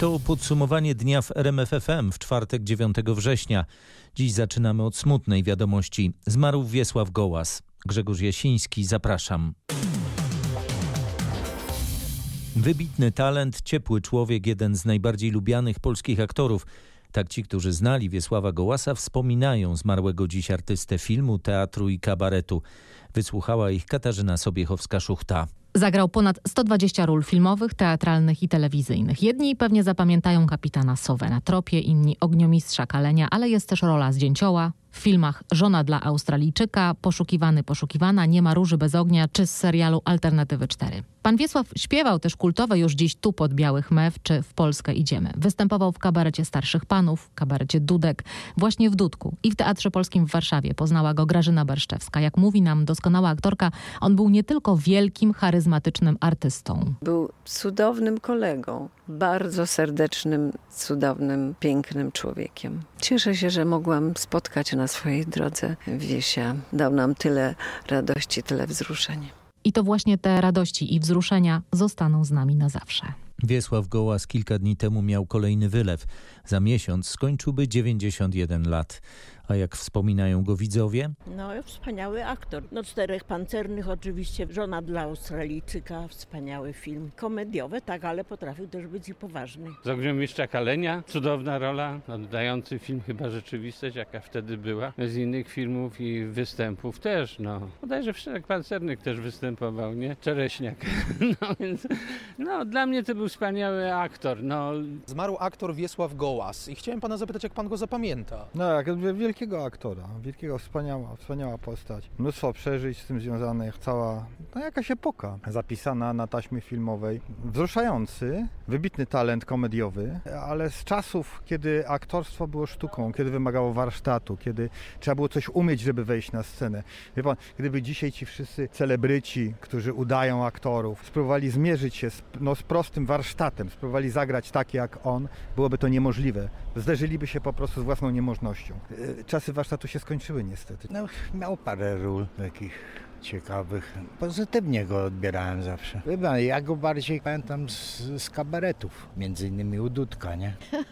To podsumowanie dnia w RMFFM w czwartek 9 września. Dziś zaczynamy od smutnej wiadomości. Zmarł Wiesław Gołas. Grzegorz Jasiński, zapraszam. Wybitny talent, ciepły człowiek, jeden z najbardziej lubianych polskich aktorów. Tak ci, którzy znali Wiesława Gołasa, wspominają zmarłego dziś artystę filmu, teatru i kabaretu. Wysłuchała ich Katarzyna Sobiechowska-Szuchta. Zagrał ponad 120 ról filmowych, teatralnych i telewizyjnych. Jedni pewnie zapamiętają kapitana Sowę na tropie, inni ogniomistrza Kalenia, ale jest też rola Zdjęcioła, w filmach Żona dla Australijczyka, Poszukiwany, Poszukiwana, Nie ma róży bez ognia czy z serialu Alternatywy 4. Pan Wiesław śpiewał też kultowe już dziś tu pod Białych Mew czy W Polskę idziemy. Występował w kabarecie Starszych Panów, kabarecie Dudek, właśnie w Dudku i w Teatrze Polskim w Warszawie. Poznała go Grażyna Barszczewska. Jak mówi nam doskonała aktorka, on był nie tylko wielkim, charyzmatycznym artystą. Był cudownym kolegą, bardzo serdecznym, cudownym, pięknym człowiekiem. Cieszę się, że mogłam spotkać na swojej drodze Wiesia. Dał nam tyle radości, tyle wzruszeń. I to właśnie te radości i wzruszenia zostaną z nami na zawsze. Wiesław Gołas kilka dni temu miał kolejny wylew. Za miesiąc skończyłby 91 lat. A jak wspominają go widzowie? No, wspaniały aktor. No, Czterech Pancernych oczywiście, Żona dla Australijczyka, wspaniały film. Komediowy, tak, ale potrafił też być i poważny. Z Ogniomistrza Kalenia, cudowna rola, oddający film chyba rzeczywistość, jaka wtedy była. Z innych filmów i występów też, no. Bodajże w Czterech Pancernych też występował, nie? Czereśniak. No więc, no, dla mnie to był wspaniały aktor, no. Zmarł aktor Wiesław Gołas i chciałem pana zapytać, jak pan go zapamięta? No, jak wielkiego aktora, wielkiego, wspaniała, wspaniała postać. Mnóstwo przeżyć z tym związanych, cała, no jakaś epoka zapisana na taśmie filmowej. Wzruszający, wybitny talent komediowy, ale z czasów, kiedy aktorstwo było sztuką, kiedy wymagało warsztatu, kiedy trzeba było coś umieć, żeby wejść na scenę. Wie pan, gdyby dzisiaj ci wszyscy celebryci, którzy udają aktorów, spróbowali zmierzyć się z, no, z prostym warsztatem, spróbowali zagrać tak jak on, byłoby to niemożliwe. Zderzyliby się po prostu z własną niemożnością. Czasy warsztatu się skończyły niestety. No, miał parę ról takich ciekawych. Pozytywnie go odbierałem zawsze. Chyba ja go bardziej pamiętam z, z kabaretów, między innymi u Dudka, nie?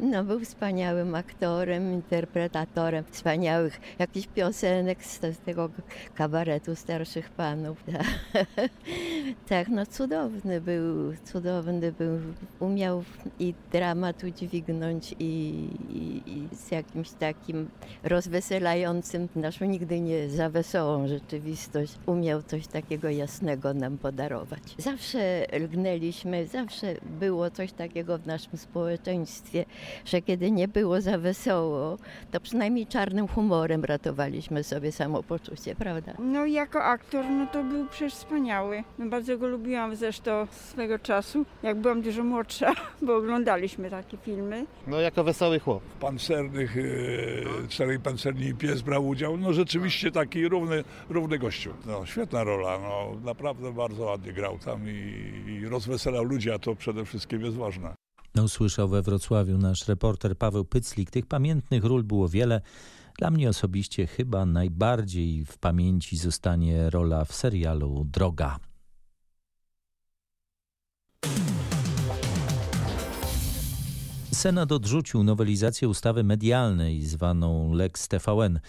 No, był wspaniałym aktorem, interpretatorem wspaniałych jakichś piosenek z, z tego kabaretu starszych panów. tak, no cudowny był, cudowny był. Umiał i dramat udźwignąć i, i, i z jakimś takim rozweselającym, naszą nigdy nie za wesołą rzeczywistość, umiał coś takiego jasnego nam podarować. Zawsze lgnęliśmy, zawsze było coś takiego w naszym społeczeństwie, że kiedy nie było za wesoło, to przynajmniej czarnym humorem ratowaliśmy sobie samopoczucie, prawda? No jako aktor, no to był przecież wspaniały. No, bardzo go lubiłam zresztą swego czasu, jak byłam dużo młodsza, bo oglądaliśmy takie filmy. No jako wesoły chłop. W pancernych, e, czterej pancerni pies brał udział, no rzeczywiście taki równy, równy gościu. No świetna rola, no naprawdę bardzo ładnie grał tam i, i rozweselał ludzi, a to przede wszystkim jest ważne. Usłyszał we Wrocławiu nasz reporter Paweł Pyclik. Tych pamiętnych ról było wiele. Dla mnie osobiście chyba najbardziej w pamięci zostanie rola w serialu Droga. Senat odrzucił nowelizację ustawy medialnej zwaną Lex TVN.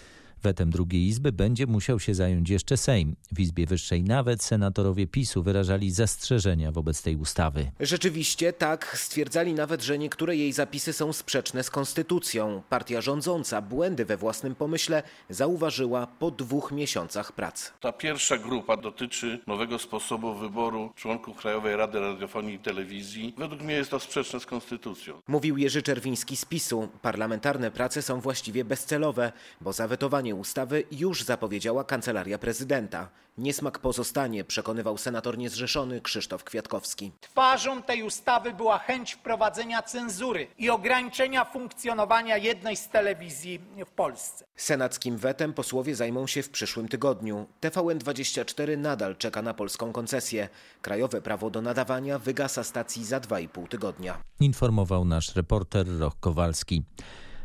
Wetem drugiej Izby będzie musiał się zająć jeszcze Sejm. W Izbie Wyższej nawet senatorowie PiSu wyrażali zastrzeżenia wobec tej ustawy. Rzeczywiście tak, stwierdzali nawet, że niektóre jej zapisy są sprzeczne z konstytucją. Partia rządząca błędy we własnym pomyśle zauważyła po dwóch miesiącach prac. Ta pierwsza grupa dotyczy nowego sposobu wyboru członków Krajowej Rady Radiofonii i Telewizji. Według mnie jest to sprzeczne z konstytucją. Mówił Jerzy Czerwiński z PiSu. Parlamentarne prace są właściwie bezcelowe, bo zawetowanie ustawy już zapowiedziała Kancelaria Prezydenta. Niesmak pozostanie, przekonywał senator niezrzeszony Krzysztof Kwiatkowski. Twarzą tej ustawy była chęć wprowadzenia cenzury i ograniczenia funkcjonowania jednej z telewizji w Polsce. Senackim wetem posłowie zajmą się w przyszłym tygodniu. TVN24 nadal czeka na polską koncesję. Krajowe prawo do nadawania wygasa stacji za 2,5 tygodnia. Informował nasz reporter Roch Kowalski.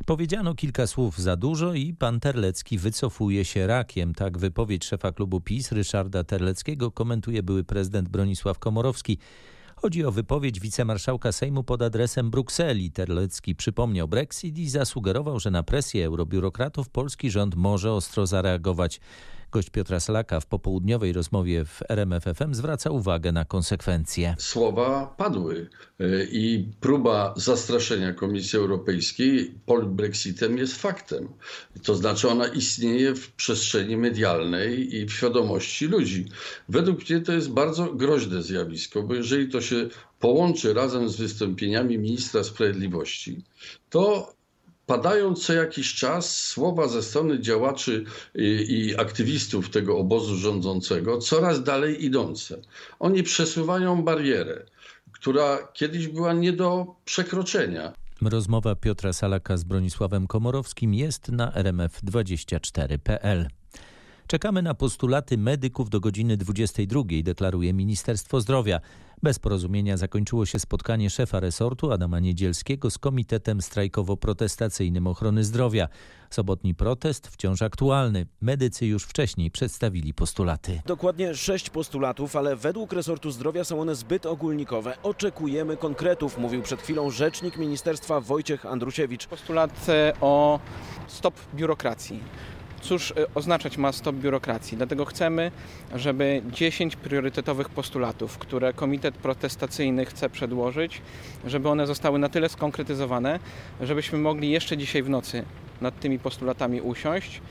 Powiedziano kilka słów za dużo i pan Terlecki wycofuje się rakiem. Tak wypowiedź szefa klubu PiS Ryszarda Terleckiego komentuje były prezydent Bronisław Komorowski. Chodzi o wypowiedź wicemarszałka Sejmu pod adresem Brukseli. Terlecki przypomniał Brexit i zasugerował, że na presję eurobiurokratów polski rząd może ostro zareagować. Gość Piotra Slaka w popołudniowej rozmowie w RMFFM zwraca uwagę na konsekwencje. Słowa padły e, i próba zastraszenia Komisji Europejskiej Brexitem jest faktem. To znaczy ona istnieje w przestrzeni medialnej i w świadomości ludzi. Według mnie to jest bardzo groźne zjawisko, bo jeżeli to się połączy razem z wystąpieniami ministra sprawiedliwości, to padają co jakiś czas słowa ze strony działaczy i, aktywistów tego obozu rządzącego coraz dalej idące. Oni przesuwają barierę, która kiedyś była nie do przekroczenia. Rozmowa Piotra Salaka z Bronisławem Komorowskim jest na rmf24.pl. Czekamy na postulaty medyków do godziny 22, deklaruje Ministerstwo Zdrowia. Bez porozumienia zakończyło się spotkanie szefa resortu Adama Niedzielskiego z Komitetem Strajkowo-Protestacyjnym Ochrony Zdrowia. Sobotni protest wciąż aktualny. Medycy już wcześniej przedstawili postulaty. Dokładnie sześć postulatów, ale według resortu zdrowia są one zbyt ogólnikowe. Oczekujemy konkretów, mówił przed chwilą rzecznik ministerstwa Wojciech Andrusiewicz. Postulat o stop biurokracji Cóż e, oznaczać ma stop biurokracji? Dlatego chcemy, żeby 10 priorytetowych postulatów, które Komitet Protestacyjny chce przedłożyć, żeby one zostały na tyle skonkretyzowane, żebyśmy mogli jeszcze dzisiaj w nocy nad tymi postulatami usiąść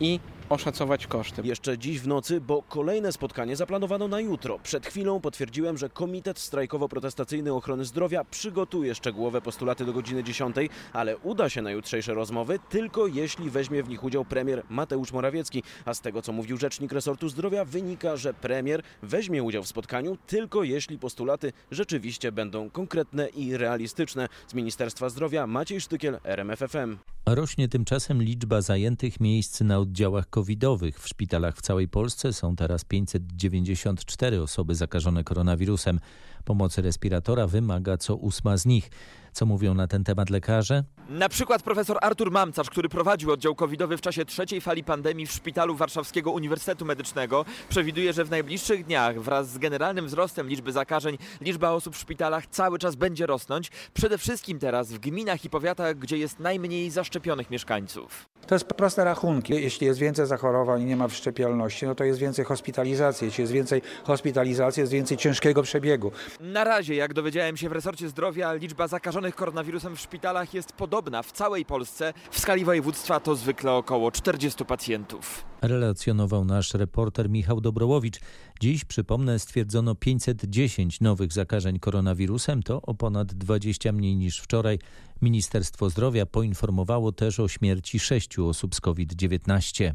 i oszacować koszty. Jeszcze dziś w nocy, bo kolejne spotkanie zaplanowano na jutro. Przed chwilą potwierdziłem, że Komitet Strajkowo-Protestacyjny Ochrony Zdrowia przygotuje szczegółowe postulaty do godziny 10, ale uda się na jutrzejsze rozmowy tylko jeśli weźmie w nich udział premier Mateusz Morawiecki. A z tego, co mówił rzecznik resortu zdrowia, wynika, że premier weźmie udział w spotkaniu tylko jeśli postulaty rzeczywiście będą konkretne i realistyczne. Z Ministerstwa Zdrowia Maciej Sztykiel, RMFFM. Rośnie tymczasem liczba zajętych miejsc na oddziałach covidowych. W szpitalach w całej Polsce są teraz 594 osoby zakażone koronawirusem. Pomocy respiratora wymaga co ósma z nich. Co mówią na ten temat lekarze? Na przykład profesor Artur Mamcarz, który prowadził oddział covidowy w czasie trzeciej fali pandemii w szpitalu Warszawskiego Uniwersytetu Medycznego, przewiduje, że w najbliższych dniach wraz z generalnym wzrostem liczby zakażeń, liczba osób w szpitalach cały czas będzie rosnąć. Przede wszystkim teraz w gminach i powiatach, gdzie jest najmniej zaszczepionych mieszkańców. To jest proste rachunki. Jeśli jest więcej zachorowań i nie ma wszczepialności, no to jest więcej hospitalizacji. Jeśli jest więcej hospitalizacji, jest więcej ciężkiego przebiegu. Na razie, jak dowiedziałem się w resorcie zdrowia, liczba zakażonych koronawirusem w szpitalach jest podobna w całej Polsce. W skali województwa to zwykle około 40 pacjentów. Relacjonował nasz reporter Michał Dobrołowicz. Dziś, przypomnę, stwierdzono 510 nowych zakażeń koronawirusem, to o ponad 20 mniej niż wczoraj. Ministerstwo Zdrowia poinformowało też o śmierci sześciu osób z COVID-19.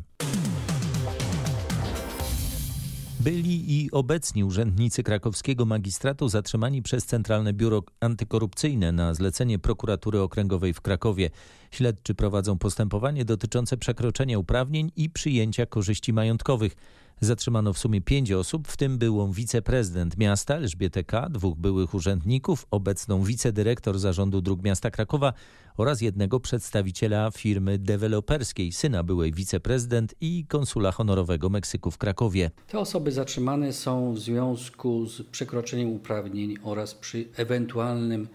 Byli i obecni urzędnicy krakowskiego magistratu zatrzymani przez Centralne Biuro Antykorupcyjne na zlecenie prokuratury okręgowej w Krakowie. Śledczy prowadzą postępowanie dotyczące przekroczenia uprawnień i przyjęcia korzyści majątkowych. Zatrzymano w sumie pięć osób, w tym byłą wiceprezydent miasta Elżbietę K., dwóch byłych urzędników, obecną wicedyrektor zarządu dróg miasta Krakowa oraz jednego przedstawiciela firmy deweloperskiej, syna byłej wiceprezydent i konsula honorowego Meksyku w Krakowie. Te osoby zatrzymane są w związku z przekroczeniem uprawnień oraz przy ewentualnym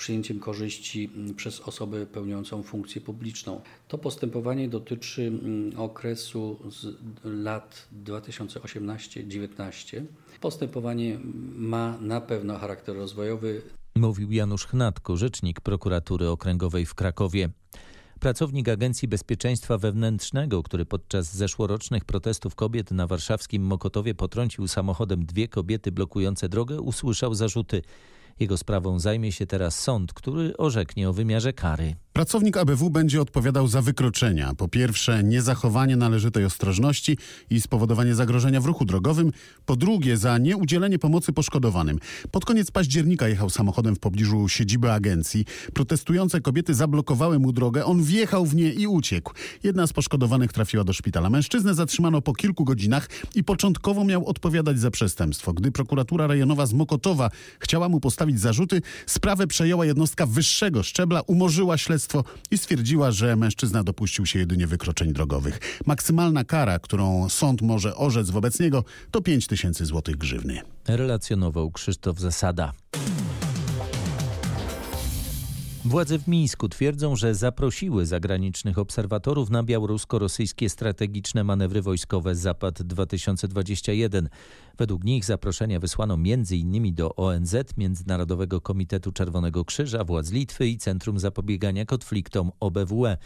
przyjęciem korzyści mm, przez osobę pełniącą funkcję publiczną. To postępowanie dotyczy mm, okresu z lat 2018-19. Postępowanie ma na pewno charakter rozwojowy. Mówił Janusz Chnatko, rzecznik prokuratury okręgowej w Krakowie. Pracownik Agencji Bezpieczeństwa Wewnętrznego, który podczas zeszłorocznych protestów kobiet na warszawskim Mokotowie potrącił samochodem dwie kobiety blokujące drogę, usłyszał zarzuty. Jego sprawą zajmie się teraz sąd, który orzeknie o wymiarze kary. Pracownik ABW będzie odpowiadał za wykroczenia. Po pierwsze, niezachowanie należytej ostrożności i spowodowanie zagrożenia w ruchu drogowym. Po drugie, za nieudzielenie pomocy poszkodowanym. Pod koniec października jechał samochodem w pobliżu siedziby agencji. Protestujące kobiety zablokowały mu drogę. On wjechał w nie i uciekł. Jedna z poszkodowanych trafiła do szpitala. Mężczyznę zatrzymano po kilku godzinach i początkowo miał odpowiadać za przestępstwo. Gdy prokuratura rejonowa z Mokotowa chciała mu postawić zarzuty, sprawę przejęła jednostka wyższego szczebla, umorzyła śledztwo i stwierdziła, że mężczyzna dopuścił się jedynie wykroczeń drogowych. Maksymalna kara, którą sąd może orzec wobec niego, to 5 tysięcy złotych grzywny. Relacjonował Krzysztof Zasada. Władze w Mińsku twierdzą, że zaprosiły zagranicznych obserwatorów na białorusko-rosyjskie strategiczne manewry wojskowe Zapad 2021. Według nich zaproszenia wysłano m.in. do ONZ, Międzynarodowego Komitetu Czerwonego Krzyża, władz Litwy i Centrum Zapobiegania Konfliktom OBWE.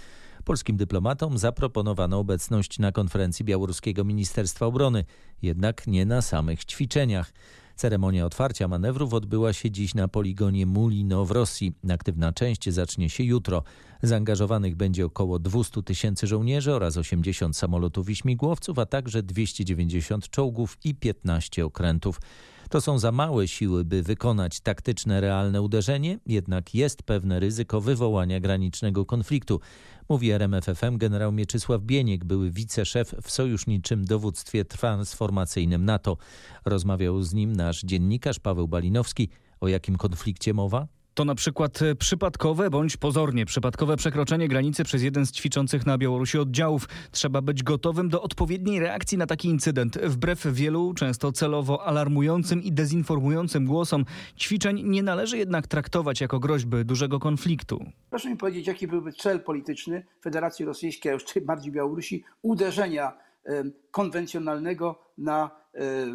Polskim dyplomatom zaproponowano obecność na konferencji Białoruskiego Ministerstwa Obrony, jednak nie na samych ćwiczeniach. Ceremonia otwarcia manewrów odbyła się dziś na poligonie Mulino w Rosji. Aktywna część zacznie się jutro. Zaangażowanych będzie około 200 tysięcy żołnierzy oraz 80 samolotów i śmigłowców, a także 290 czołgów i 15 okrętów. To są za małe siły, by wykonać taktyczne, realne uderzenie, jednak jest pewne ryzyko wywołania granicznego konfliktu, mówi RMFFM generał Mieczysław Bieniek, były wiceszef w sojuszniczym dowództwie transformacyjnym NATO. Rozmawiał z nim nasz dziennikarz Paweł Balinowski. O jakim konflikcie mowa? To na przykład e, przypadkowe bądź pozornie przypadkowe przekroczenie granicy przez jeden z ćwiczących na Białorusi oddziałów. Trzeba być gotowym do odpowiedniej reakcji na taki incydent. Wbrew wielu, często celowo alarmującym i dezinformującym głosom, ćwiczeń nie należy jednak traktować jako groźby dużego konfliktu. Proszę mi powiedzieć, jaki byłby cel polityczny Federacji Rosyjskiej, a już bardziej Białorusi, uderzenia konwencjonalnego na,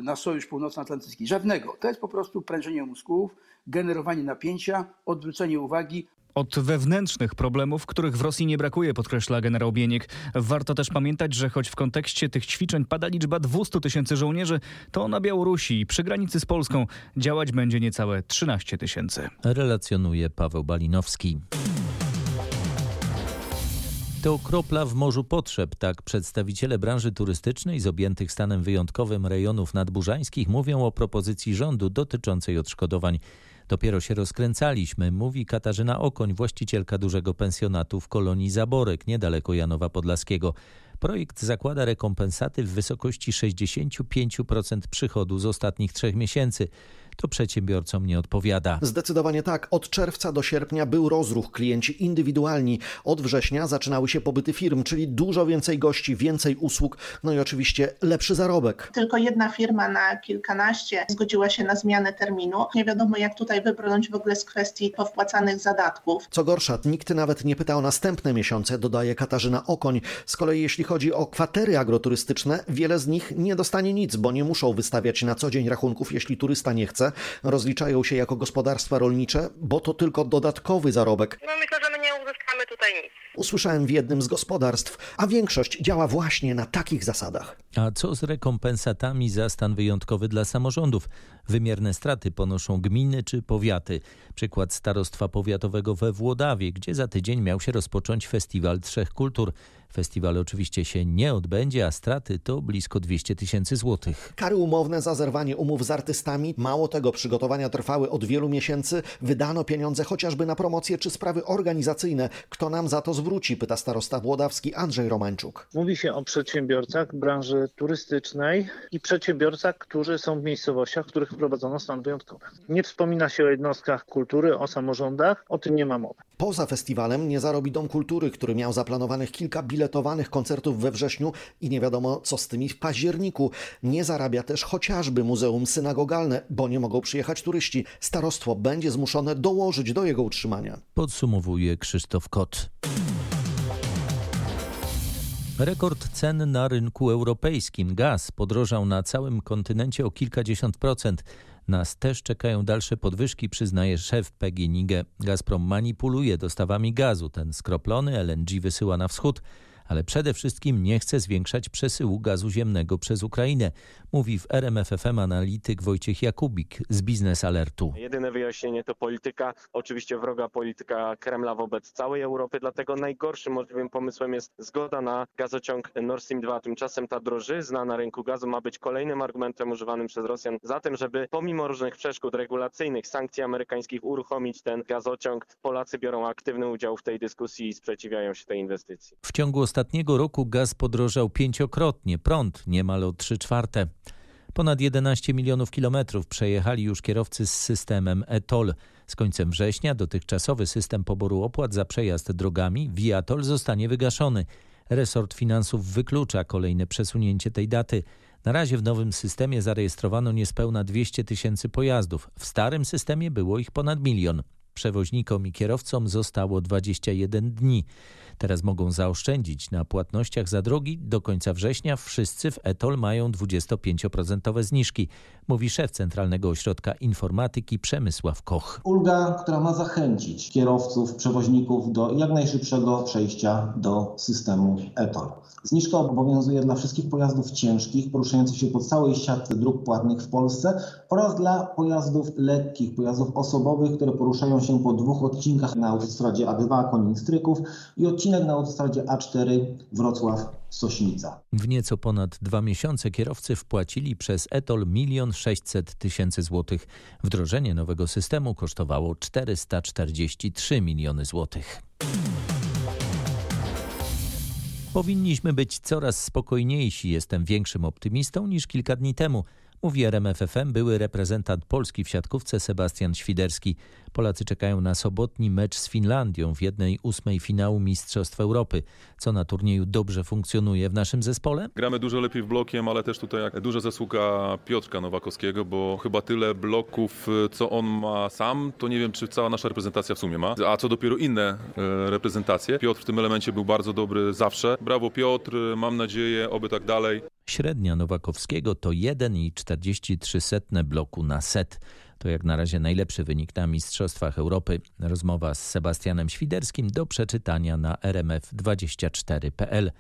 na Sojusz Północnoatlantycki. Żadnego. To jest po prostu prężenie mózgów, generowanie napięcia, odwrócenie uwagi. Od wewnętrznych problemów, których w Rosji nie brakuje, podkreśla generał Bieniek. Warto też pamiętać, że choć w kontekście tych ćwiczeń pada liczba 200 tysięcy żołnierzy, to na Białorusi przy granicy z Polską działać będzie niecałe 13 tysięcy. Relacjonuje Paweł Balinowski. To kropla w morzu potrzeb, tak przedstawiciele branży turystycznej z objętych stanem wyjątkowym rejonów nadburzańskich mówią o propozycji rządu dotyczącej odszkodowań. Dopiero się rozkręcaliśmy, mówi Katarzyna Okoń, właścicielka dużego pensjonatu w kolonii Zaborek, niedaleko Janowa Podlaskiego. Projekt zakłada rekompensaty w wysokości 65% przychodu z ostatnich trzech miesięcy to przedsiębiorcom nie odpowiada. Zdecydowanie tak. Od czerwca do sierpnia był rozruch, klienci indywidualni. Od września zaczynały się pobyty firm, czyli dużo więcej gości, więcej usług, no i oczywiście lepszy zarobek. Tylko jedna firma na kilkanaście zgodziła się na zmianę terminu. Nie wiadomo jak tutaj wybrnąć w ogóle z kwestii powpłacanych zadatków. Co gorsza, nikt nawet nie pytał o następne miesiące, dodaje Katarzyna Okoń. Z kolei jeśli chodzi o kwatery agroturystyczne, wiele z nich nie dostanie nic, bo nie muszą wystawiać na co dzień rachunków, jeśli turysta nie chce rozliczają się jako gospodarstwa rolnicze, bo to tylko dodatkowy zarobek. No myślę, że my nie uzyskamy tutaj nic. Usłyszałem w jednym z gospodarstw, a większość działa właśnie na takich zasadach. A co z rekompensatami za stan wyjątkowy dla samorządów? Wymierne straty ponoszą gminy czy powiaty. Przykład starostwa powiatowego we Włodawie, gdzie za tydzień miał się rozpocząć Festiwal Trzech Kultur. Festiwal oczywiście się nie odbędzie, a straty to blisko 200 tysięcy złotych. Kary umowne za zerwanie umów z artystami. Mało tego, przygotowania trwały od wielu miesięcy. Wydano pieniądze chociażby na promocję czy sprawy organizacyjne. Kto nam za to zwróci? Pyta starosta włodawski Andrzej Romańczuk. Mówi się o przedsiębiorcach branży turystycznej i przedsiębiorcach, którzy są w miejscowościach, w których wprowadzono stan wyjątkowy. Nie wspomina się o jednostkach kultury, o samorządach, o tym nie ma mowy. Poza festiwalem nie zarobi Dom Kultury, który miał zaplanowanych kilka biletowanych koncertów we wrześniu i nie wiadomo co z tymi w październiku. Nie zarabia też chociażby Muzeum Synagogalne, bo nie mogą przyjechać turyści. Starostwo będzie zmuszone dołożyć do jego utrzymania. Podsumowuje Krzysztof Kot. Rekord cen na rynku europejskim. Gaz podrożał na całym kontynencie o kilkadziesiąt procent. Nas też czekają dalsze podwyżki, przyznaje szef PGNiG. Gazprom manipuluje dostawami gazu. Ten skroplony LNG wysyła na wschód ale przede wszystkim nie chce zwiększać przesyłu gazu ziemnego przez Ukrainę, mówi w RMFFM analityk Wojciech Jakubik z Biznes Alertu. Jedyne wyjaśnienie to polityka, oczywiście wroga polityka Kremla wobec całej Europy, dlatego najgorszym możliwym pomysłem jest zgoda na gazociąg Nord Stream 2. Tymczasem ta drożyzna na rynku gazu ma być kolejnym argumentem używanym przez Rosjan za tym, żeby pomimo różnych przeszkód regulacyjnych, sankcji amerykańskich uruchomić ten gazociąg. Polacy biorą aktywny udział w tej dyskusji i sprzeciwiają się tej inwestycji. W ciągu ostatniego roku gaz podrożał pięciokrotnie, prąd niemal o 3 czwarte. Ponad 11 milionów kilometrów przejechali już kierowcy z systemem ETOL. Z końcem września dotychczasowy system poboru opłat za przejazd drogami Viatol zostanie wygaszony. Resort Finansów wyklucza kolejne przesunięcie tej daty. Na razie w nowym systemie zarejestrowano niespełna 200 tysięcy pojazdów. W starym systemie było ich ponad milion. przewoźnikom i kierowcom zostało 21 dni. Teraz mogą zaoszczędzić na płatnościach za drogi. Do końca września wszyscy w Etol mają 25% zniżki, mówi szef Centralnego Ośrodka Informatyki Przemysław Koch. Ulga, która ma zachęcić kierowców, przewoźników do jak najszybszego przejścia do systemu Etol. Zniżka obowiązuje dla wszystkich pojazdów ciężkich poruszających się po całej siatce dróg płatnych w Polsce oraz dla pojazdów lekkich, pojazdów osobowych, które poruszają się po dwóch odcinkach na autostradzie A2 Koniec-Stryków i odcinek na autostradzie A4 Wrocław-Sośnica. W nieco ponad dwa miesiące kierowcy wpłacili przez Etol 1 600 tysięcy złotych. Wdrożenie nowego systemu kosztowało 443 miliony złotych. Powinniśmy być coraz spokojniejsi. Jestem większym optymistą niż kilka dni temu. Mówi RMFFM były reprezentant Polski w siatkówce Sebastian Świderski. Polacy czekają na sobotni mecz z Finlandią w jednej ósmej finału Mistrzostw Europy. Co na turnieju dobrze funkcjonuje w naszym zespole? Gramy dużo lepiej w blokiem, ale też tutaj duża zasługa Piotrka Nowakowskiego, bo chyba tyle bloków, co on ma sam, to nie wiem, czy cała nasza reprezentacja w sumie ma. A co dopiero inne e, reprezentacje. Piotr w tym elemencie był bardzo dobry zawsze. Brawo Piotr, mam nadzieję, oby tak dalej. Średnia Nowakowskiego to 1,43 bloku na set. To jak na razie najlepszy wynik na Mistrzostwach Europy. Rozmowa z Sebastianem Świderskim do przeczytania na rmf24.pl.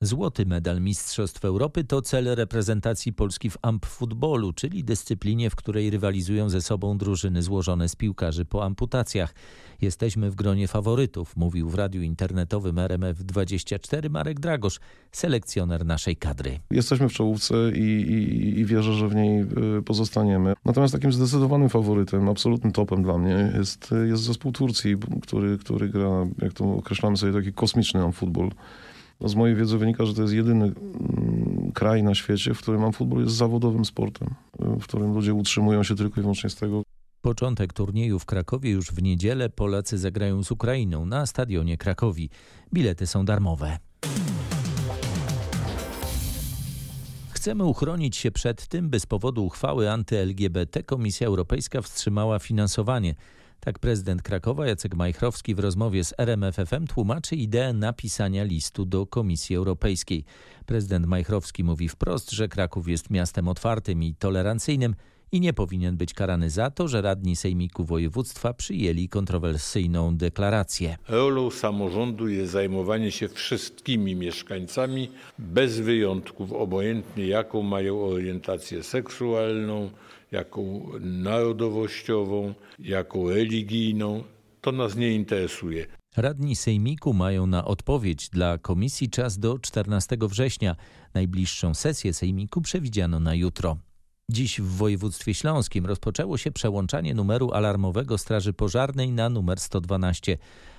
Złoty medal Mistrzostw Europy to cel reprezentacji Polski w amp futbolu, czyli dyscyplinie, w której rywalizują ze sobą drużyny złożone z piłkarzy po amputacjach. Jesteśmy w gronie faworytów, mówił w radiu internetowym RMF24 Marek Dragosz, selekcjoner naszej kadry. Jesteśmy w czołówce i, i, i wierzę, że w niej y, pozostaniemy. Natomiast takim zdecydowanym faworytem, absolutnym topem dla mnie jest, jest zespół Turcji, który, który gra, jak to określamy sobie, taki kosmiczny futbol. No z mojej wiedzy wynika, że to jest jedyny mm, kraj na świecie, w którym futbol jest zawodowym sportem, w którym ludzie utrzymują się tylko i wyłącznie z tego. Początek turnieju w Krakowie już w niedzielę. Polacy zagrają z Ukrainą na stadionie Krakowi. Bilety są darmowe. Chcemy uchronić się przed tym, by z powodu uchwały anty-LGBT Komisja Europejska wstrzymała finansowanie. Tak prezydent Krakowa Jacek Majchrowski w rozmowie z RMFFM tłumaczy ideę napisania listu do Komisji Europejskiej. Prezydent Majchrowski mówi wprost, że Kraków jest miastem otwartym i tolerancyjnym i nie powinien być karany za to, że radni Sejmiku Województwa przyjęli kontrowersyjną deklarację. Rolą samorządu jest zajmowanie się wszystkimi mieszkańcami bez wyjątków, obojętnie jaką mają orientację seksualną, jaką narodowościową, jaką religijną. To nas nie interesuje. Radni Sejmiku mają na odpowiedź dla komisji czas do 14 września. Najbliższą sesję Sejmiku przewidziano na jutro. Dziś w województwie śląskim rozpoczęło się przełączanie numeru alarmowego Straży Pożarnej na numer 112.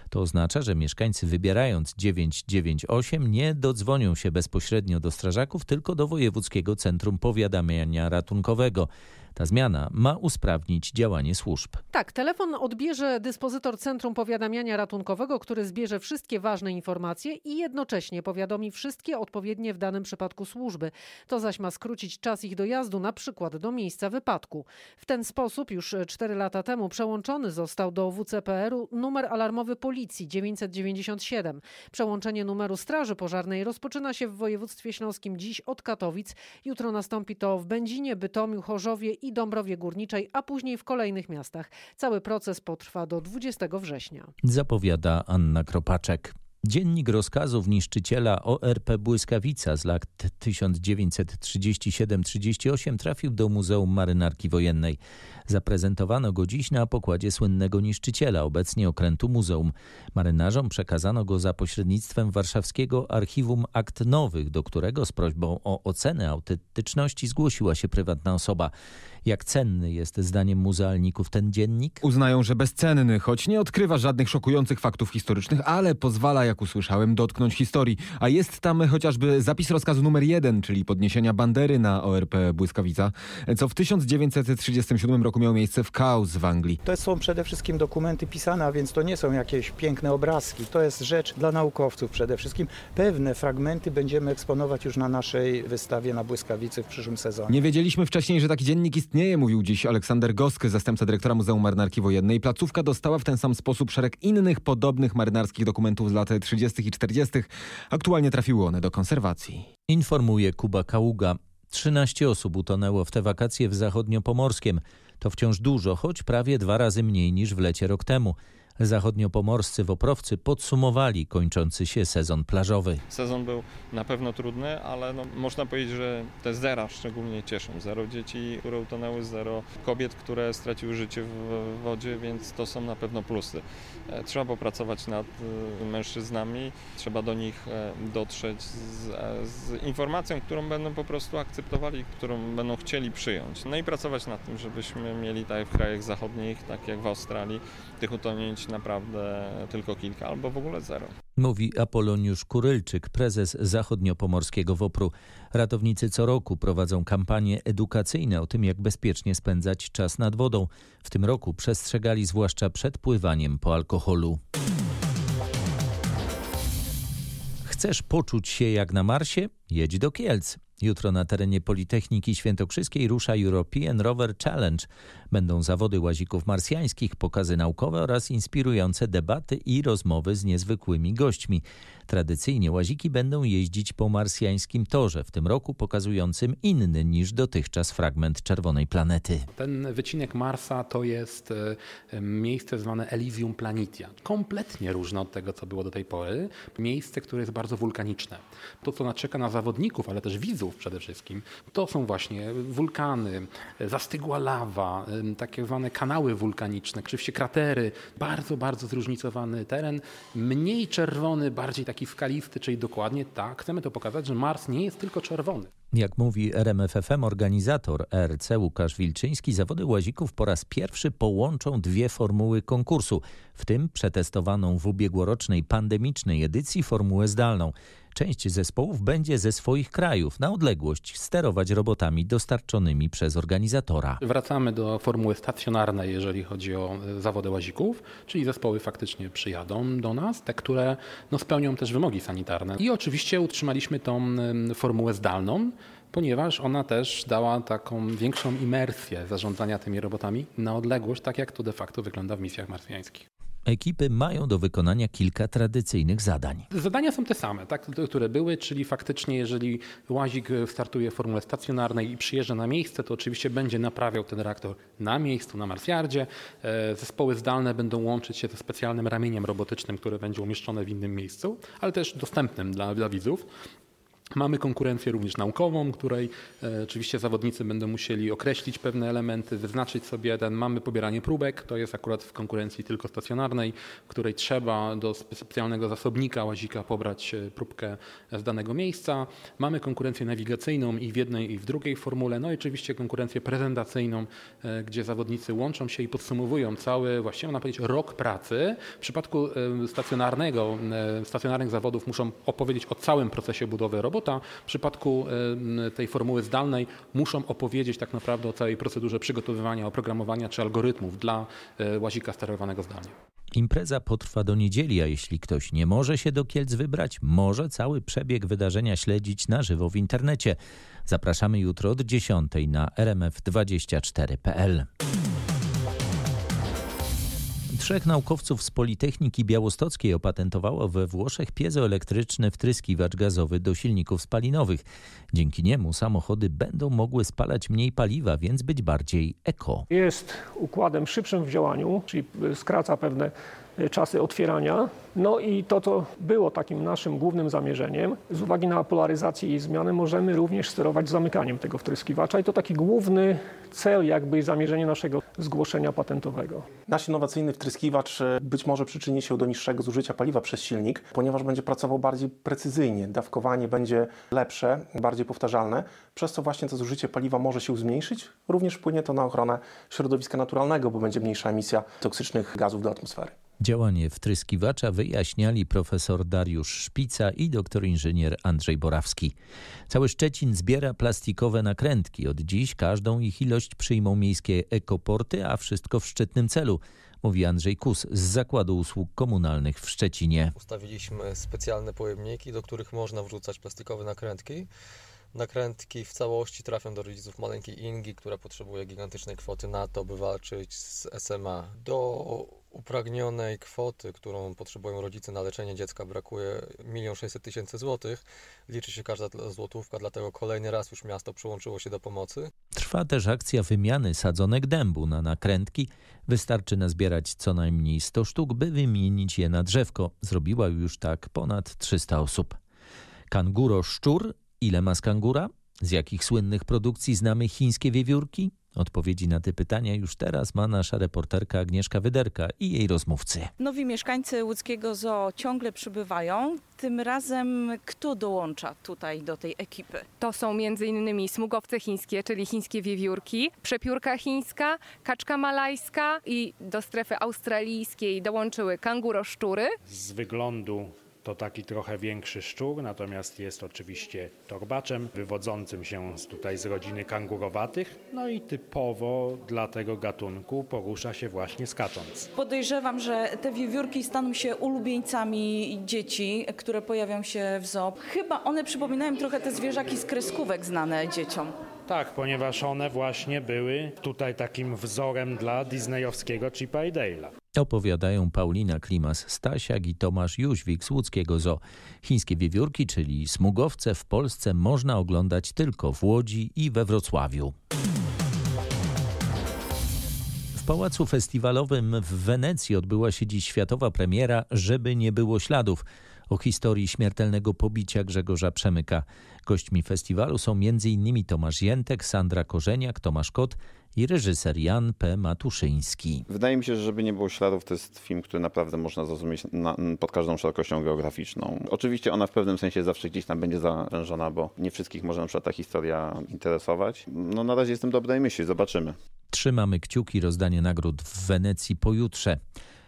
To oznacza, że mieszkańcy wybierając 998 nie dodzwonią się bezpośrednio do strażaków, tylko do Wojewódzkiego Centrum Powiadamiania Ratunkowego. Ta zmiana ma usprawnić działanie służb. Tak, telefon odbierze dyspozytor Centrum Powiadamiania Ratunkowego, który zbierze wszystkie ważne informacje i jednocześnie powiadomi wszystkie odpowiednie w danym przypadku służby. To zaś ma skrócić czas ich dojazdu na przykład do miejsca wypadku. W ten sposób już 4 lata temu przełączony został do WCPR-u numer alarmowy policji 997. Przełączenie numeru Straży Pożarnej rozpoczyna się w województwie śląskim dziś od Katowic. Jutro nastąpi to w Będzinie, Bytomiu, Chorzowie i Dąbrowie Górniczej, a później w kolejnych miastach. Cały proces potrwa do 20 września. Zapowiada Anna Kropaczek. Dziennik rozkazów niszczyciela ORP Błyskawica z lat 1937-38 trafił do Muzeum Marynarki Wojennej. Zaprezentowano go dziś na pokładzie słynnego niszczyciela, obecnie okrętu muzeum. Marynarzom przekazano go za pośrednictwem warszawskiego Archiwum Akt Nowych, do którego z prośbą o ocenę autentyczności zgłosiła się prywatna osoba. Jak cenny jest zdaniem muzealników ten dziennik? Uznają, że bezcenny, choć nie odkrywa żadnych szokujących faktów historycznych, ale pozwala, jak usłyszałem, dotknąć historii. A jest tam chociażby zapis rozkazu numer jeden, czyli podniesienia bandery na ORP Błyskawica, co w 1937 roku miało miejsce w Chaos w Anglii. To są przede wszystkim dokumenty pisane, a więc to nie są jakieś piękne obrazki. To jest rzecz dla naukowców przede wszystkim. Pewne fragmenty będziemy eksponować już na naszej wystawie na Błyskawicy w przyszłym sezonie. Nie wiedzieliśmy wcześniej, że taki dziennik istnieje istnieje, mówił dziś Aleksander Gosky, zastępca dyrektora Muzeum Marynarki Wojennej. Placówka dostała w ten sam sposób szereg innych podobnych marynarskich dokumentów z lat 30. i 40. Aktualnie trafiły one do konserwacji. Informuje Kuba Kaługa. 13 osób utonęło w te wakacje w zachodniopomorskiem. To wciąż dużo, choć prawie dwa razy mniej niż w lecie rok temu. Zachodniopomorscy woprowcy podsumowali kończący się sezon plażowy. Sezon był na pewno trudny, ale no, można powiedzieć, że te zera szczególnie cieszą. Zero dzieci, które utonęły, zero kobiet, które straciły życie w wodzie, więc to są na pewno plusy. E, trzeba popracować nad e, mężczyznami, trzeba do nich e, dotrzeć z, z informacją, którą będą po prostu akceptowali, którą będą chcieli przyjąć. No i pracować nad tym, żebyśmy mieli jak w krajach zachodnich, tak jak w Australii, tych utonięć naprawdę tylko kilka albo w ogóle zero. Mówi Apoloniusz Kurylczyk, prezes zachodniopomorskiego WOPR-u. Ratownicy co roku prowadzą kampanie edukacyjne o tym, jak bezpiecznie spędzać czas nad wodą. W tym roku przestrzegali zwłaszcza przed pływaniem po alkoholu. Chcesz poczuć się jak na Marsie? Jedź do Kielc. Jutro na terenie Politechniki Świętokrzyskiej rusza European Rover Challenge. Będą zawody łazików marsjańskich, pokazy naukowe oraz inspirujące debaty i rozmowy z niezwykłymi gośćmi. Tradycyjnie łaziki będą jeździć po marsjańskim torze, w tym roku pokazującym inny niż dotychczas fragment czerwonej planety. Ten wycinek Marsa to jest e, miejsce zwane Elysium Planitia. Kompletnie różne od tego, co było do tej pory. Miejsce, które jest bardzo wulkaniczne. To, co czeka na zawodników, ale też widzów przede wszystkim, to są właśnie wulkany, zastygła lawa, takie zwane kanały wulkaniczne, oczywiście kratery, bardzo, bardzo zróżnicowany teren, mniej czerwony, bardziej taki skalisty, czyli dokładnie tak, chcemy to pokazać, że Mars nie jest tylko czerwony. Jak mówi RMFFM organizator ERC Łukasz Wilczyński, zawody łazików po raz pierwszy połączą dwie formuły konkursu, w tym przetestowaną w ubiegłorocznej pandemicznej edycji formułę zdalną. Część zespołów będzie ze swoich krajów na odległość sterować robotami dostarczonymi przez organizatora. Wracamy do formuły stacjonarnej, jeżeli chodzi o e, zawody łazików, czyli zespoły faktycznie przyjadą do nas, te, które no, spełnią też wymogi sanitarne. I oczywiście utrzymaliśmy tą formułę zdalną, ponieważ ona też dała taką większą imersję zarządzania tymi robotami na odległość, tak jak to de facto wygląda w misjach marsjańskich ekipy mają do wykonania kilka tradycyjnych zadań. Zadania są te same, tak, które były, czyli faktycznie jeżeli łazik startuje w formule stacjonarnej i przyjeżdża na miejsce, to oczywiście będzie naprawiał ten reaktor na miejscu, na Marsjardzie. E, zespoły zdalne będą łączyć się ze specjalnym ramieniem robotycznym, które będzie umieszczone w innym miejscu, ale też dostępnym dla, dla widzów. Mamy konkurencję również naukową, której e, oczywiście zawodnicy będą musieli określić pewne elementy, wyznaczyć sobie jeden. Mamy pobieranie próbek, to jest akurat w konkurencji tylko stacjonarnej, której trzeba do specjalnego zasobnika łazika pobrać e, próbkę z danego miejsca. Mamy konkurencję nawigacyjną i w jednej i w drugiej formule, no i oczywiście konkurencję prezentacyjną, e, gdzie zawodnicy łączą się i podsumowują cały, właściwie można powiedzieć, rok pracy. W przypadku e, stacjonarnego, e, stacjonarnych zawodów muszą opowiedzieć o całym procesie budowy roboty, robota. W przypadku tej formuły zdalnej muszą opowiedzieć tak naprawdę o całej procedurze przygotowywania oprogramowania czy algorytmów dla e, łazika sterowanego zdalnie. Impreza potrwa do niedzieli, a jeśli ktoś nie może się do Kielc wybrać, może cały przebieg wydarzenia śledzić na żywo w internecie. Zapraszamy jutro od 10 na rmf24.pl. Trzech naukowców z Politechniki Białostockiej opatentowało we Włoszech piezoelektryczny wtryskiwacz gazowy do silników spalinowych. Dzięki niemu samochody będą mogły spalać mniej paliwa, więc być bardziej eko. Jest układem szybszym w działaniu, czyli skraca pewne czasy otwierania. No i to, co było takim naszym głównym zamierzeniem, z uwagi na polaryzację i zmianę, możemy również sterować zamykaniem tego wtryskiwacza i to taki główny cel, jakby zamierzenie naszego zgłoszenia patentowego. Nasz innowacyjny wtryskiwacz e, być może przyczyni się do niższego zużycia paliwa przez silnik, ponieważ będzie pracował bardziej precyzyjnie, dawkowanie będzie lepsze, bardziej powtarzalne, przez co właśnie to zużycie paliwa może się zmniejszyć. Również wpłynie to na ochronę środowiska naturalnego, bo będzie mniejsza emisja toksycznych gazów do atmosfery. Działanie wtryskiwacza wyjaśniali profesor Dariusz Szpica i doktor inżynier Andrzej Borawski. Cały Szczecin zbiera plastikowe nakrętki. Od dziś każdą ich ilość przyjmą miejskie ekoporty, a wszystko w szczytnym celu mówi Andrzej Kus z Zakładu Usług Komunalnych w Szczecinie. Ustawiliśmy specjalne pojemniki, do których można wrzucać plastikowe nakrętki. nakrętki w całości trafią do rodziców maleńkiej Ingi, która potrzebuje gigantycznej kwoty na to, by walczyć z SMA. Do upragnionej kwoty, którą potrzebują rodzice na leczenie dziecka brakuje 1 600 tysięcy złotych. Liczy się każda złotówka, dlatego kolejny raz już miasto przyłączyło się do pomocy. Trwa też akcja wymiany sadzonek dębu na nakrętki. Wystarczy nazbierać co najmniej 100 sztuk, by wymienić je na drzewko. Zrobiła już tak ponad 300 osób. Kanguro szczur. Ile ma z kangura? Z jakich słynnych produkcji znamy chińskie wiewiórki? Odpowiedzi na te pytania już teraz ma nasza reporterka Agnieszka Wyderka i jej rozmówcy. Nowi mieszkańcy łódzkiego zoo ciągle przybywają. Tym razem kto dołącza tutaj do tej ekipy? To są m.in. smugowce chińskie, czyli chińskie wiewiórki, przepiórka chińska, kaczka malajska i do strefy australijskiej dołączyły kanguro szczury. Z wyglądu to taki trochę większy szczur, natomiast jest oczywiście torbaczem wywodzącym się tutaj z rodziny kangurowatych, no i typowo dla tego gatunku porusza się właśnie skacząc. Podejrzewam, że te wiewiórki staną się ulubieńcami dzieci, które pojawią się w zoo. Chyba one przypominają trochę te zwierzaki z kreskówek znane dzieciom. Tak, ponieważ one właśnie były tutaj takim wzorem dla disneyowskiego Chipa i Dale'a. Opowiadają Paulina Klimas-Stasiak i Tomasz Jóźwik z łódzkiego zoo. Chińskie wiewiórki, czyli smugowce w Polsce można oglądać tylko w Łodzi i we Wrocławiu. W Pałacu Festiwalowym w Wenecji odbyła się dziś światowa premiera Żeby nie było śladów o historii śmiertelnego pobicia Grzegorza Przemyka. Gośćmi festiwalu są m.in. Tomasz Jętek, Sandra Korzeniak, Tomasz Kot i reżyser Jan P. Matuszyński. Wydaje mi się, że żeby nie było śladów, to jest film, który naprawdę można zrozumieć na, pod każdą szerokością geograficzną. Oczywiście ona w pewnym sensie zawsze gdzieś tam będzie zawężona, bo nie wszystkich może na przykład ta historia interesować. No na razie jestem dobrej myśli, zobaczymy. Trzymamy kciuki rozdanie nagród w Wenecji pojutrze.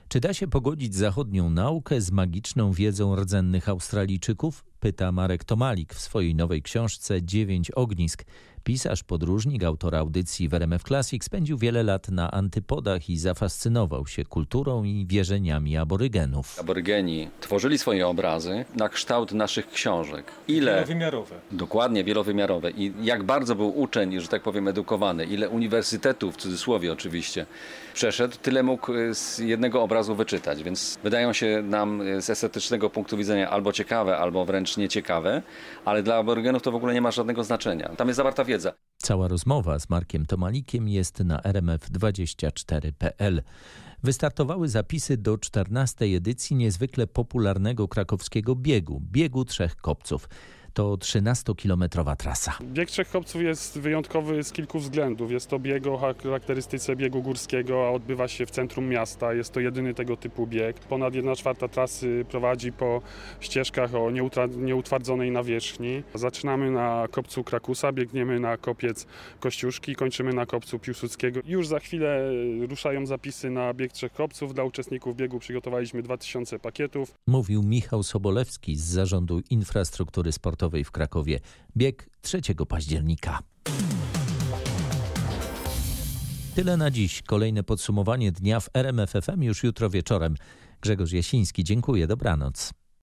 Czy da się pogodzić zachodnią naukę z magiczną wiedzą rdzennych Australijczyków? Pyta Marek Tomalik w swojej nowej książce Dziewięć ognisk. Pisarz, podróżnik, autor audycji w RMF Classic spędził wiele lat na antypodach i zafascynował się kulturą i wierzeniami aborygenów. Aborygeni tworzyli swoje obrazy na kształt naszych książek. Ile... Wielowymiarowe. Dokładnie, wielowymiarowe. I jak bardzo był uczeń, że tak powiem, edukowany, ile uniwersytetów, w cudzysłowie oczywiście, przeszedł, tyle mógł z jednego obrazu wyczytać. Więc wydają się nam z estetycznego punktu widzenia albo ciekawe, albo wręcz nieciekawe, ale dla aborygenów to w ogóle nie ma żadnego znaczenia. Tam jest zawarta wiedza. Cała rozmowa z Markiem Tomalikiem jest na rmf24.pl. Wystartowały zapisy do 14. edycji niezwykle popularnego krakowskiego biegu, biegu trzech kopców to 13-kilometrowa trasa. Bieg Trzech Kopców jest wyjątkowy z kilku względów. Jest to bieg o charakterystyce biegu górskiego, a odbywa się w centrum miasta. Jest to jedyny tego typu bieg. Ponad 1 czwarta trasy prowadzi po ścieżkach o nieutwardzonej nawierzchni. Zaczynamy na kopcu Krakusa, biegniemy na kopiec Kościuszki, kończymy na kopcu Piłsudskiego. Już za chwilę ruszają zapisy na bieg Trzech Kopców. Dla uczestników biegu przygotowaliśmy 2000 pakietów. Mówił Michał Sobolewski z Zarządu Infrastruktury Sportowej sportowej w Krakowie. Bieg 3 października. Tyle na dziś. Kolejne podsumowanie dnia w RMFFM już jutro wieczorem. Grzegorz Jasiński, dziękuję. Dobranoc.